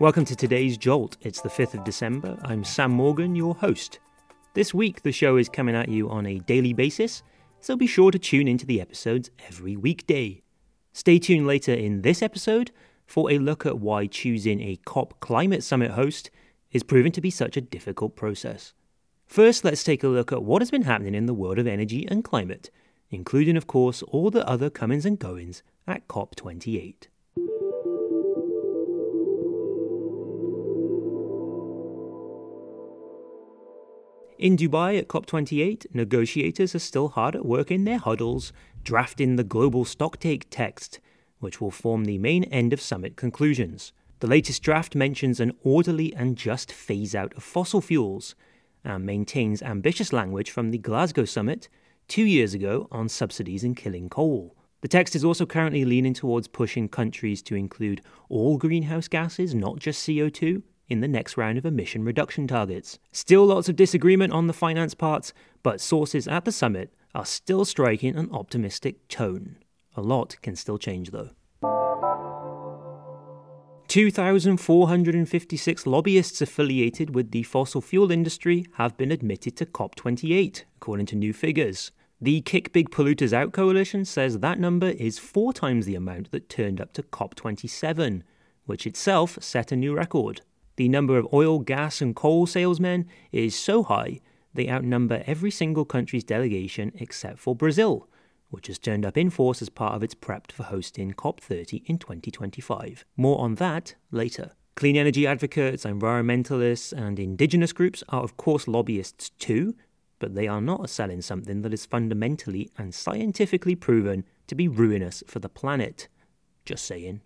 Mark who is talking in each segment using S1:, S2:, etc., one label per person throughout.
S1: Welcome to today's Jolt. It's the 5th of December. I'm Sam Morgan, your host. This week, the show is coming at you on a daily basis, so be sure to tune into the episodes every weekday. Stay tuned later in this episode for a look at why choosing a COP Climate Summit host is proven to be such a difficult process. First, let's take a look at what has been happening in the world of energy and climate, including, of course, all the other comings and goings at COP28. In Dubai at COP28, negotiators are still hard at work in their huddles, drafting the global stocktake text, which will form the main end of summit conclusions. The latest draft mentions an orderly and just phase out of fossil fuels and maintains ambitious language from the Glasgow summit two years ago on subsidies in killing coal. The text is also currently leaning towards pushing countries to include all greenhouse gases, not just CO2, in the next round of emission reduction targets. Still lots of disagreement on the finance parts, but sources at the summit are still striking an optimistic tone. A lot can still change though. 2,456 lobbyists affiliated with the fossil fuel industry have been admitted to COP28, according to new figures. The Kick Big Polluters Out coalition says that number is four times the amount that turned up to COP27, which itself set a new record. The number of oil, gas, and coal salesmen is so high they outnumber every single country's delegation except for Brazil, which has turned up in force as part of its prep for hosting COP30 in 2025. More on that later. Clean energy advocates, environmentalists, and indigenous groups are, of course, lobbyists too, but they are not selling something that is fundamentally and scientifically proven to be ruinous for the planet. Just saying.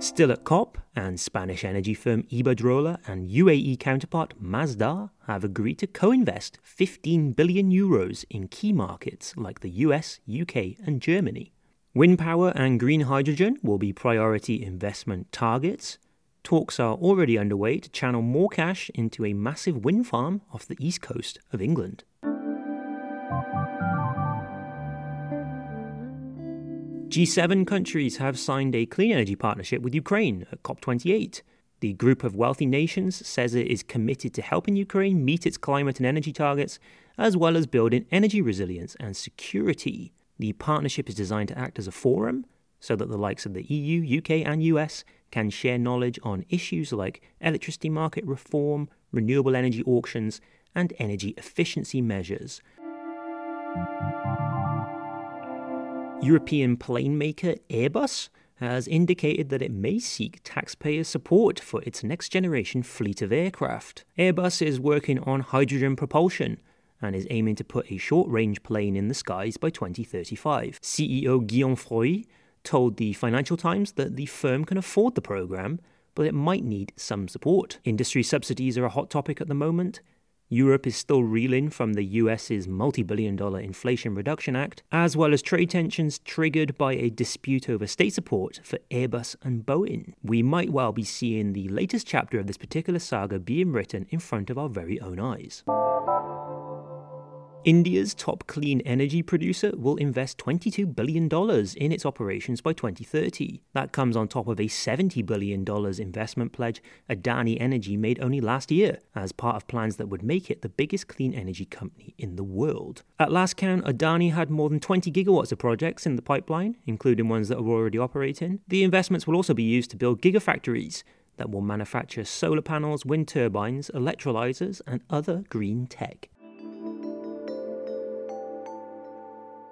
S1: Still at COP, and Spanish energy firm Iberdrola and UAE counterpart Masdar have agreed to co invest 15 billion euros in key markets like the US, UK, and Germany. Wind power and green hydrogen will be priority investment targets. Talks are already underway to channel more cash into a massive wind farm off the east coast of England. G7 countries have signed a clean energy partnership with Ukraine at COP28. The group of wealthy nations says it is committed to helping Ukraine meet its climate and energy targets, as well as building energy resilience and security. The partnership is designed to act as a forum so that the likes of the EU, UK, and US can share knowledge on issues like electricity market reform, renewable energy auctions, and energy efficiency measures. European plane maker Airbus has indicated that it may seek taxpayer support for its next generation fleet of aircraft. Airbus is working on hydrogen propulsion and is aiming to put a short range plane in the skies by 2035. CEO Guillaume Faury told the Financial Times that the firm can afford the program, but it might need some support. Industry subsidies are a hot topic at the moment, Europe is still reeling from the US's multi billion dollar Inflation Reduction Act, as well as trade tensions triggered by a dispute over state support for Airbus and Boeing. We might well be seeing the latest chapter of this particular saga being written in front of our very own eyes. India's top clean energy producer will invest $22 billion in its operations by 2030. That comes on top of a $70 billion investment pledge Adani Energy made only last year, as part of plans that would make it the biggest clean energy company in the world. At last count, Adani had more than 20 gigawatts of projects in the pipeline, including ones that are already operating. The investments will also be used to build gigafactories that will manufacture solar panels, wind turbines, electrolyzers, and other green tech.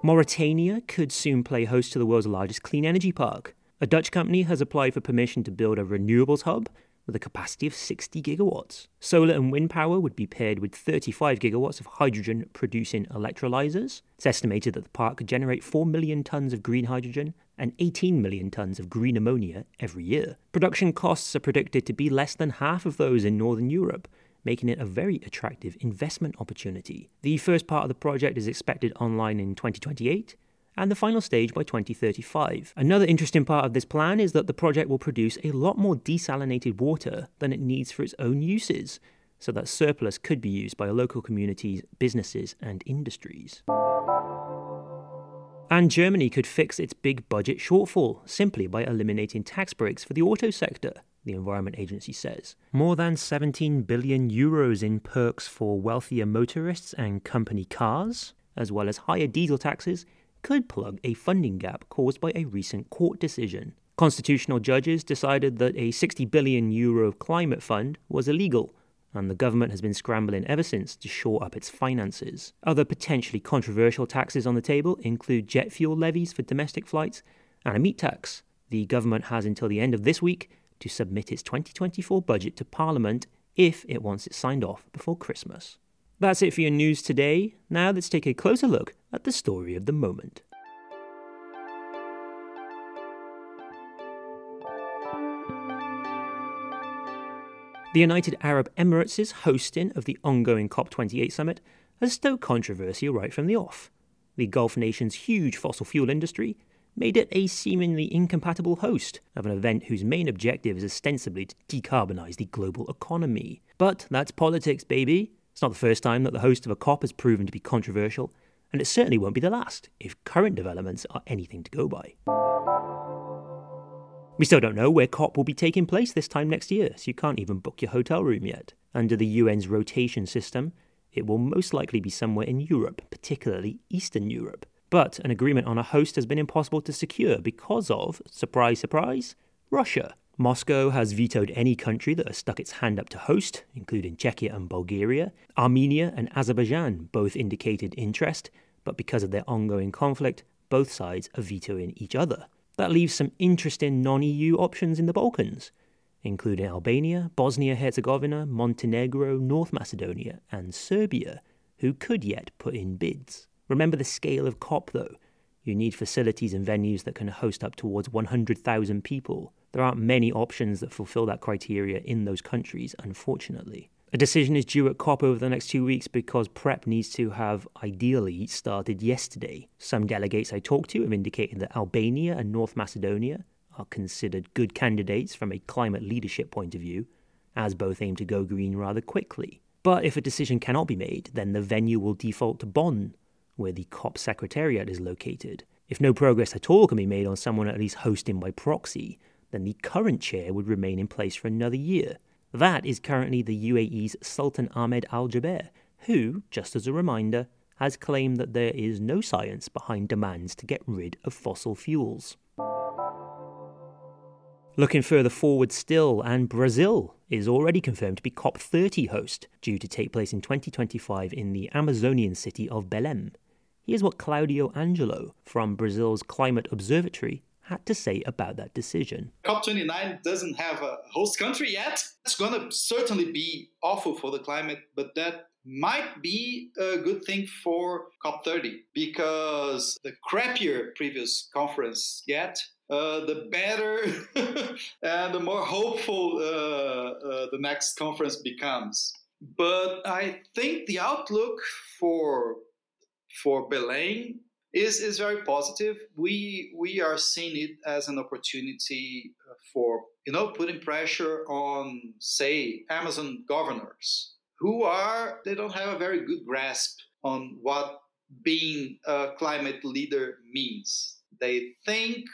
S1: Mauritania could soon play host to the world's largest clean energy park. A Dutch company has applied for permission to build a renewables hub with a capacity of 60 gigawatts. Solar and wind power would be paired with 35 gigawatts of hydrogen producing electrolyzers. It's estimated that the park could generate 4 million tons of green hydrogen and 18 million tons of green ammonia every year. Production costs are predicted to be less than half of those in Northern Europe, making it a very attractive investment opportunity. The first part of the project is expected online in 2028 and the final stage by 2035. Another interesting part of this plan is that the project will produce a lot more desalinated water than it needs for its own uses, so that surplus could be used by local communities, businesses, and industries. And Germany could fix its big budget shortfall simply by eliminating tax breaks for the auto sector, the Environment Agency says. More than 17 billion euros in perks for wealthier motorists and company cars, as well as higher diesel taxes, could plug a funding gap caused by a recent court decision. Constitutional judges decided that a 60 billion euro climate fund was illegal, and the government has been scrambling ever since to shore up its finances. Other potentially controversial taxes on the table include jet fuel levies for domestic flights and a meat tax. The government has until the end of this week to submit its 2024 budget to Parliament if it wants it signed off before Christmas. That's it for your news today. Now let's take a closer look at the story of the moment. The United Arab Emirates' hosting of the ongoing COP28 summit has stoked controversy right from the off. The Gulf nation's huge fossil fuel industry made it a seemingly incompatible host of an event whose main objective is ostensibly to decarbonise the global economy. But that's politics, baby. It's not the first time that the host of a COP has proven to be controversial, and it certainly won't be the last if current developments are anything to go by. We still don't know where COP will be taking place this time next year, so you can't even book your hotel room yet. Under the UN's rotation system, it will most likely be somewhere in Europe, particularly Eastern Europe. But an agreement on a host has been impossible to secure because of, surprise, surprise, Russia. Moscow has vetoed any country that has stuck its hand up to host, including Czechia and Bulgaria. Armenia and Azerbaijan both indicated interest, but because of their ongoing conflict, both sides are vetoing each other. That leaves some interesting non EU options in the Balkans, including Albania, Bosnia Herzegovina, Montenegro, North Macedonia, and Serbia, who could yet put in bids. Remember the scale of COP, though. You need facilities and venues that can host up towards 100,000 people. There aren't many options that fulfill that criteria in those countries, unfortunately. A decision is due at COP over the next two weeks because prep needs to have ideally started yesterday. Some delegates I talked to have indicated that Albania and North Macedonia are considered good candidates from a climate leadership point of view, as both aim to go green rather quickly. But if a decision cannot be made, then the venue will default to Bonn, where the COP Secretariat is located. If no progress at all can be made on someone at least hosting by proxy, then the current chair would remain in place for another year. That is currently the UAE's Sultan Ahmed Al Jaber, who, just as a reminder, has claimed that there is no science behind demands to get rid of fossil fuels. Looking further forward still, and Brazil is already confirmed to be COP30 host, due to take place in 2025 in the Amazonian city of Belém. Here's what Claudio Angelo from Brazil's Climate Observatory had to say about that decision.
S2: COP29 doesn't have a host country yet. It's going to certainly be awful for the climate, but that might be a good thing for COP30 because the crappier previous conference yet, uh, the better and the more hopeful uh, uh, the next conference becomes. But I think the outlook for for Belém is, is very positive. We we are seeing it as an opportunity uh, for you know putting pressure on say Amazon governors who are they don't have a very good grasp on what being a climate leader means. They think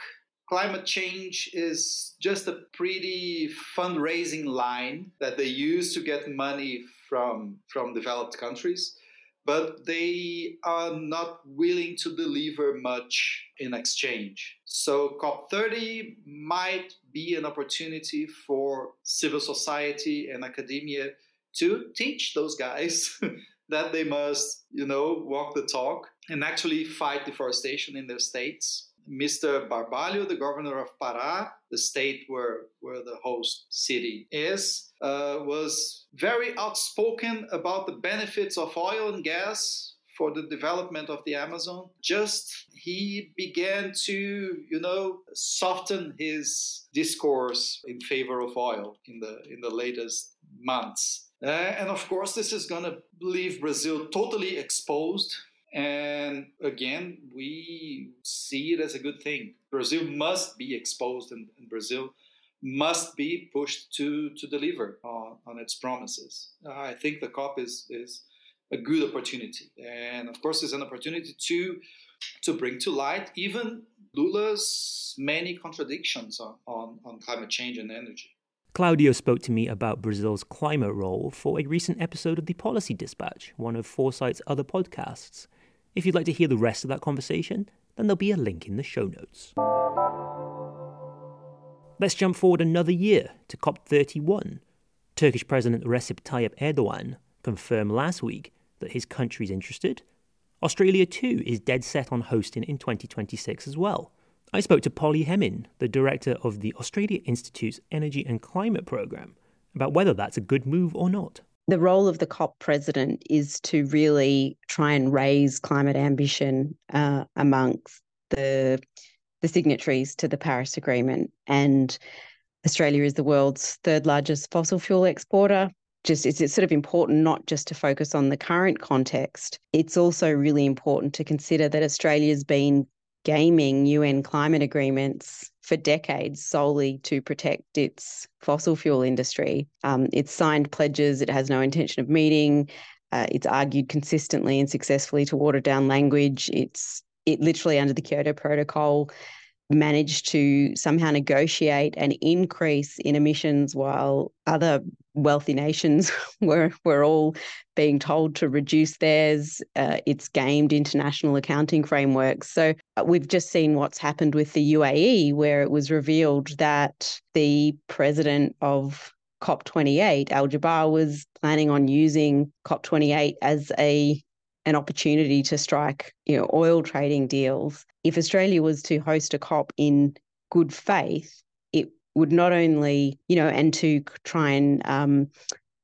S2: climate change is just a pretty fundraising line that they use to get money from from developed countries but they are not willing to deliver much in exchange. So, COP30 might be an opportunity for civil society and academia to teach those guys that they must, you know, walk the talk and actually fight deforestation in their states. Mr. Barbalho, the governor of Pará, the state where, where the host city is, uh, was very outspoken about the benefits of oil and gas for the development of the Amazon. Just he began to, you know, soften his discourse in favor of oil in the in the latest months. Uh, and of course, this is going to leave Brazil totally exposed. And again, we see it as a good thing. Brazil must be exposed, and, and Brazil must be pushed to to deliver on, on its promises. Uh, I think the COP is is a good opportunity, and of course, it's an opportunity to to bring to light even Lula's many contradictions on, on, on climate change and energy.
S1: Claudio spoke to me about Brazil's climate role for a recent episode of the Policy Dispatch, one of Foresight's other podcasts. If you'd like to hear the rest of that conversation, then there'll be a link in the show notes. Let's jump forward another year to COP31. Turkish President Recep Tayyip Erdogan confirmed last week that his country's interested. Australia, too, is dead set on hosting in 2026 as well. I spoke to Polly Hemming, the director of the Australia Institute's Energy and Climate Programme, about whether that's a good move or not.
S3: The role of the COP president is to really try and raise climate ambition uh, amongst the the signatories to the Paris Agreement. And Australia is the world's third largest fossil fuel exporter. Just it's, it's sort of important not just to focus on the current context. It's also really important to consider that Australia's been gaming UN climate agreements for decades solely to protect its fossil fuel industry. Um, it's signed pledges it has no intention of meeting. Uh, it's argued consistently and successfully to water down language. It's it literally under the Kyoto Protocol managed to somehow negotiate an increase in emissions while other wealthy nations were were all being told to reduce theirs. Uh, it's gamed international accounting frameworks. So uh, we've just seen what's happened with the UAE, where it was revealed that the president of COP28, Al Jaber, was planning on using COP28 as a an opportunity to strike, you know, oil trading deals. If Australia was to host a COP in good faith, it would not only, you know, and to try and um,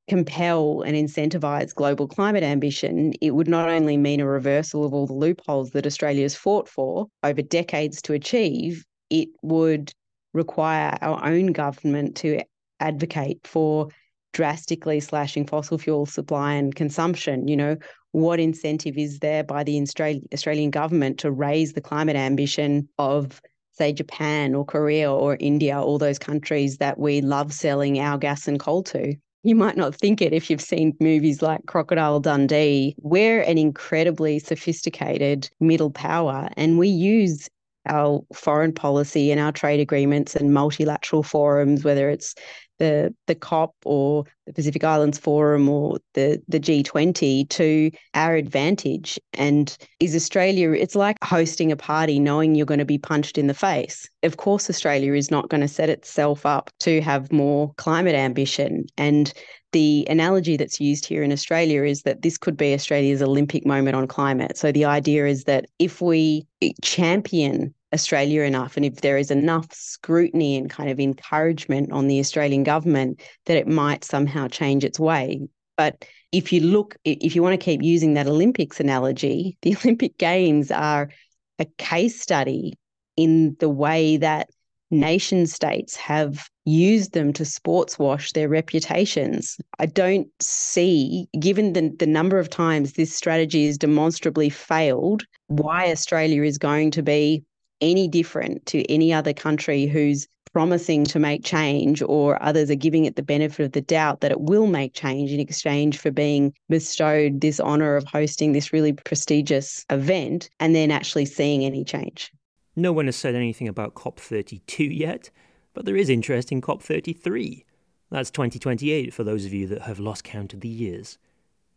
S3: compel and incentivize global climate ambition, it would not only mean a reversal of all the loopholes that Australia has fought for over decades to achieve, it would require our own government to advocate for drastically slashing fossil fuel supply and consumption. You know, what incentive is there by the Australian government to raise the climate ambition of say Japan or Korea or India, all those countries that we love selling our gas and coal to. You might not think it if you've seen movies like Crocodile Dundee. We're an incredibly sophisticated middle power, and we use our foreign policy and our trade agreements and multilateral forums, whether it's the the COP or the Pacific Islands Forum or the the G20 to our advantage. And is Australia? It's like hosting a party knowing you're going to be punched in the face. Of course, Australia is not going to set itself up to have more climate ambition. And the analogy that's used here in Australia is that this could be Australia's Olympic moment on climate. So the idea is that if we champion Australia enough, and if there is enough scrutiny and kind of encouragement on the Australian government, that it might somehow change its way. But if you look, if you want to keep using that Olympics analogy, the Olympic Games are a case study in the way that nation states have used them to sports wash their reputations. I don't see, given the, the number of times this strategy has demonstrably failed, why Australia is going to be any different to any other country who's promising to make change or others are giving it the benefit of the doubt that it will make change in exchange for being bestowed this honor of hosting this really prestigious event and then actually seeing any change.
S1: No one has said anything about COP32 yet, but there is interest in COP33. That's 2028 for those of you that have lost count of the years.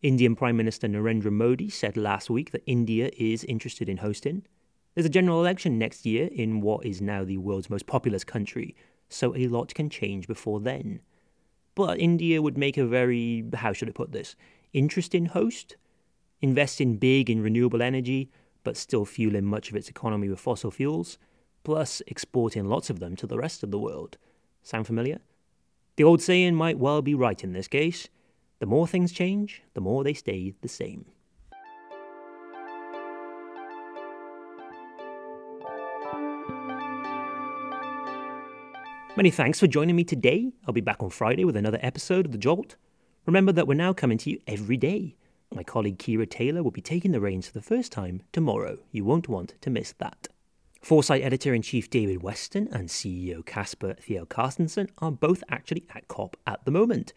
S1: Indian Prime Minister Narendra Modi said last week that India is interested in hosting. There's a general election next year in what is now the world's most populous country, so a lot can change before then. But India would make a very, how should I put this, interesting host? Investing big in renewable energy, but still fueling much of its economy with fossil fuels, plus exporting lots of them to the rest of the world. Sound familiar? The old saying might well be right in this case the more things change, the more they stay the same. Many thanks for joining me today. I'll be back on Friday with another episode of The Jolt. Remember that we're now coming to you every day. My colleague Kira Taylor will be taking the reins for the first time tomorrow. You won't want to miss that. Foresight editor in chief David Weston and CEO Casper Thiel Carstensen are both actually at COP at the moment,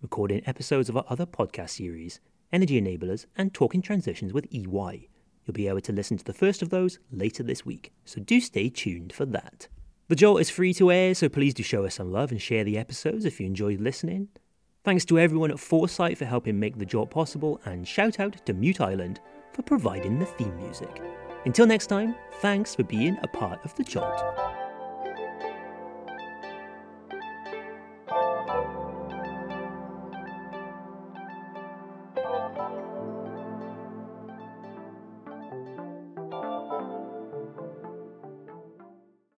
S1: recording episodes of our other podcast series, Energy Enablers and Talking Transitions with EY. You'll be able to listen to the first of those later this week, so do stay tuned for that. The Jolt is free to air, so please do show us some love and share the episodes if you enjoyed listening. Thanks to everyone at Foresight for helping make the Jolt possible, and shout out to Mute Island for providing the theme music. Until next time, thanks for being a part of the Jolt.